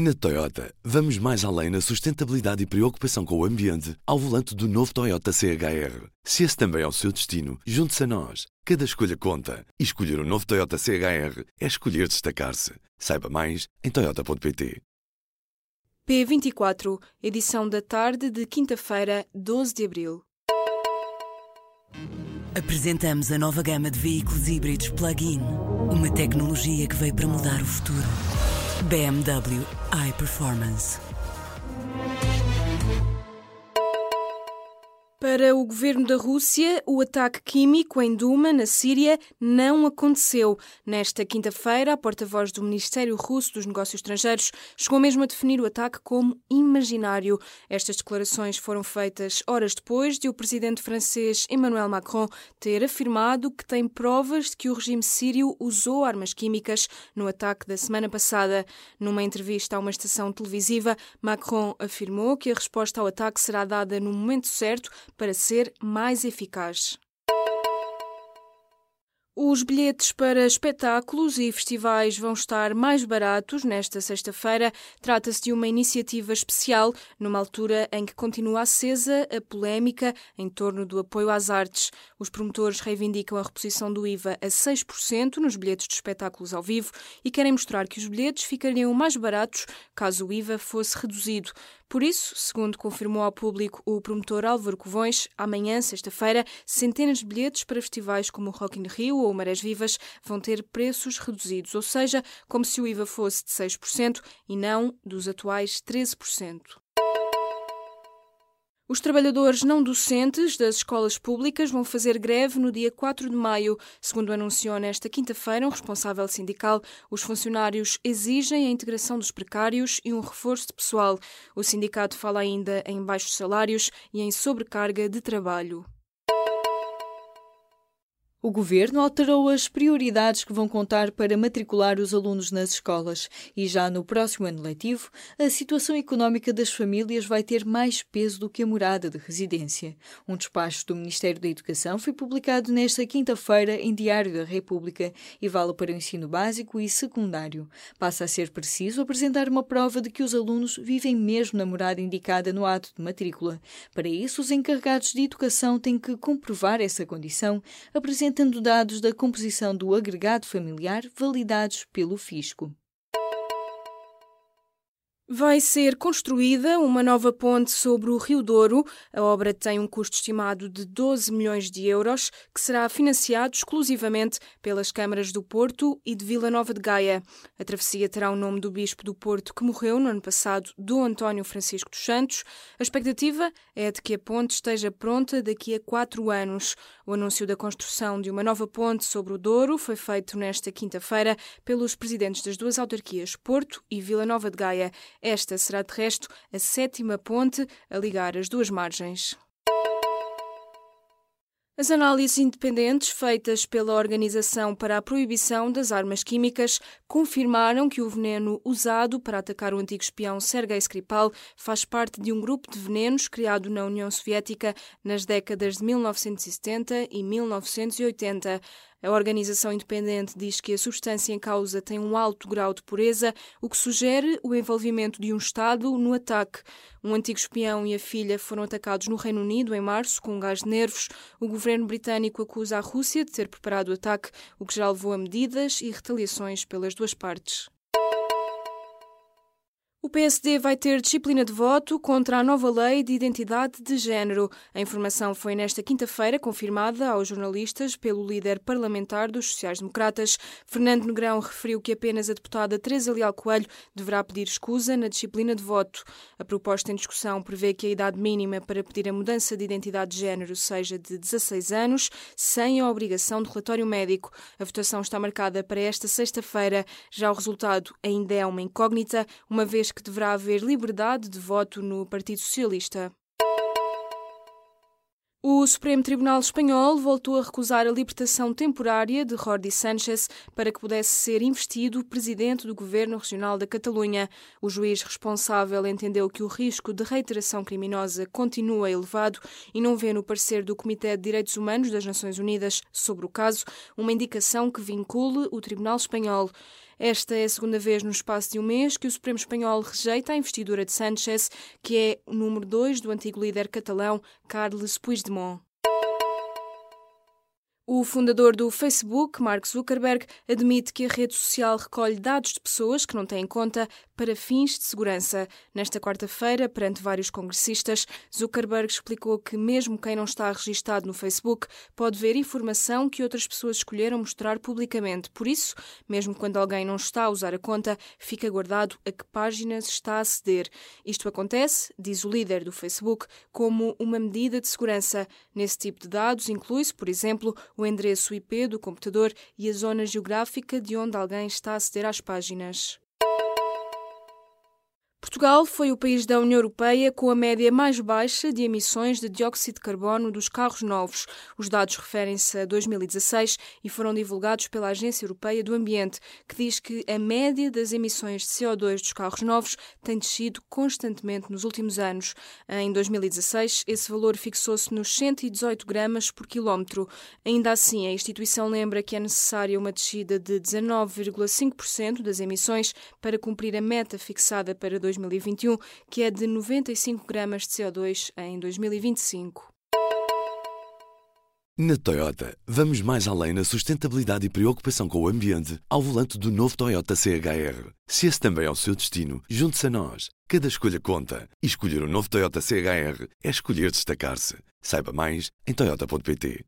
Na Toyota, vamos mais além na sustentabilidade e preocupação com o ambiente ao volante do novo Toyota CHR. Se esse também é o seu destino, junte-se a nós. Cada escolha conta. E escolher o um novo Toyota CHR é escolher destacar-se. Saiba mais em Toyota.pt. P24, edição da tarde de quinta-feira, 12 de abril. Apresentamos a nova gama de veículos híbridos plug-in. Uma tecnologia que veio para mudar o futuro. BMW iPerformance. Para o governo da Rússia, o ataque químico em Duma, na Síria, não aconteceu. Nesta quinta-feira, a porta-voz do Ministério Russo dos Negócios Estrangeiros chegou mesmo a definir o ataque como imaginário. Estas declarações foram feitas horas depois de o presidente francês Emmanuel Macron ter afirmado que tem provas de que o regime sírio usou armas químicas no ataque da semana passada. Numa entrevista a uma estação televisiva, Macron afirmou que a resposta ao ataque será dada no momento certo para ser mais eficaz. Os bilhetes para espetáculos e festivais vão estar mais baratos nesta sexta-feira. Trata-se de uma iniciativa especial, numa altura em que continua acesa a polémica em torno do apoio às artes. Os promotores reivindicam a reposição do IVA a 6% nos bilhetes de espetáculos ao vivo e querem mostrar que os bilhetes ficariam mais baratos caso o IVA fosse reduzido. Por isso, segundo confirmou ao público o promotor Álvaro Covões, amanhã, sexta-feira, centenas de bilhetes para festivais como o Rock in Rio ou Marés Vivas vão ter preços reduzidos, ou seja, como se o IVA fosse de 6% e não dos atuais 13%. Os trabalhadores não docentes das escolas públicas vão fazer greve no dia 4 de maio. Segundo anunciou nesta quinta-feira um responsável sindical, os funcionários exigem a integração dos precários e um reforço de pessoal. O sindicato fala ainda em baixos salários e em sobrecarga de trabalho. O governo alterou as prioridades que vão contar para matricular os alunos nas escolas e já no próximo ano letivo, a situação económica das famílias vai ter mais peso do que a morada de residência. Um despacho do Ministério da Educação foi publicado nesta quinta-feira em Diário da República e vale para o ensino básico e secundário. Passa a ser preciso apresentar uma prova de que os alunos vivem mesmo na morada indicada no ato de matrícula. Para isso, os encarregados de educação têm que comprovar essa condição, apresentando apresentando dados da composição do agregado familiar validados pelo Fisco. Vai ser construída uma nova ponte sobre o Rio Douro. A obra tem um custo estimado de 12 milhões de euros, que será financiado exclusivamente pelas câmaras do Porto e de Vila Nova de Gaia. A travessia terá o nome do bispo do Porto que morreu no ano passado, Dom António Francisco dos Santos. A expectativa é de que a ponte esteja pronta daqui a quatro anos. O anúncio da construção de uma nova ponte sobre o Douro foi feito nesta quinta-feira pelos presidentes das duas autarquias, Porto e Vila Nova de Gaia. Esta será, de resto, a sétima ponte a ligar as duas margens. As análises independentes feitas pela Organização para a Proibição das Armas Químicas confirmaram que o veneno usado para atacar o antigo espião Sergei Skripal faz parte de um grupo de venenos criado na União Soviética nas décadas de 1970 e 1980. A organização independente diz que a substância em causa tem um alto grau de pureza, o que sugere o envolvimento de um Estado no ataque. Um antigo espião e a filha foram atacados no Reino Unido em março com um gás de nervos. O governo britânico acusa a Rússia de ter preparado o ataque, o que já levou a medidas e retaliações pelas duas partes. O PSD vai ter disciplina de voto contra a nova lei de identidade de género. A informação foi nesta quinta-feira confirmada aos jornalistas pelo líder parlamentar dos sociais-democratas. Fernando Negrão referiu que apenas a deputada Teresa Leal Coelho deverá pedir escusa na disciplina de voto. A proposta em discussão prevê que a idade mínima para pedir a mudança de identidade de género seja de 16 anos, sem a obrigação de relatório médico. A votação está marcada para esta sexta-feira. Já o resultado ainda é uma incógnita, uma vez que deverá haver liberdade de voto no Partido Socialista. O Supremo Tribunal Espanhol voltou a recusar a libertação temporária de Jordi Sánchez para que pudesse ser investido presidente do Governo Regional da Catalunha. O juiz responsável entendeu que o risco de reiteração criminosa continua elevado e não vê no parecer do Comitê de Direitos Humanos das Nações Unidas sobre o caso uma indicação que vincule o Tribunal Espanhol. Esta é a segunda vez no espaço de um mês que o Supremo Espanhol rejeita a investidura de Sánchez, que é o número 2 do antigo líder catalão Carles Puigdemont. O fundador do Facebook, Mark Zuckerberg, admite que a rede social recolhe dados de pessoas que não têm conta para fins de segurança. Nesta quarta-feira, perante vários congressistas, Zuckerberg explicou que mesmo quem não está registado no Facebook pode ver informação que outras pessoas escolheram mostrar publicamente. Por isso, mesmo quando alguém não está a usar a conta, fica guardado a que páginas está a aceder. Isto acontece, diz o líder do Facebook, como uma medida de segurança. Nesse tipo de dados inclui-se, por exemplo, o endereço IP do computador e a zona geográfica de onde alguém está a aceder às páginas. Portugal foi o país da União Europeia com a média mais baixa de emissões de dióxido de carbono dos carros novos. Os dados referem-se a 2016 e foram divulgados pela Agência Europeia do Ambiente, que diz que a média das emissões de CO2 dos carros novos tem descido constantemente nos últimos anos. Em 2016, esse valor fixou-se nos 118 gramas por quilómetro. Ainda assim, a instituição lembra que é necessária uma descida de 19,5% das emissões para cumprir a meta fixada para 2020. 2021, que é de 95 gramas de CO2 em 2025. Na Toyota, vamos mais além na sustentabilidade e preocupação com o ambiente ao volante do novo Toyota CHR. Se esse também é o seu destino, junte-se a nós. Cada escolha conta. E escolher o um novo Toyota CHR é escolher destacar-se. Saiba mais em Toyota.pt.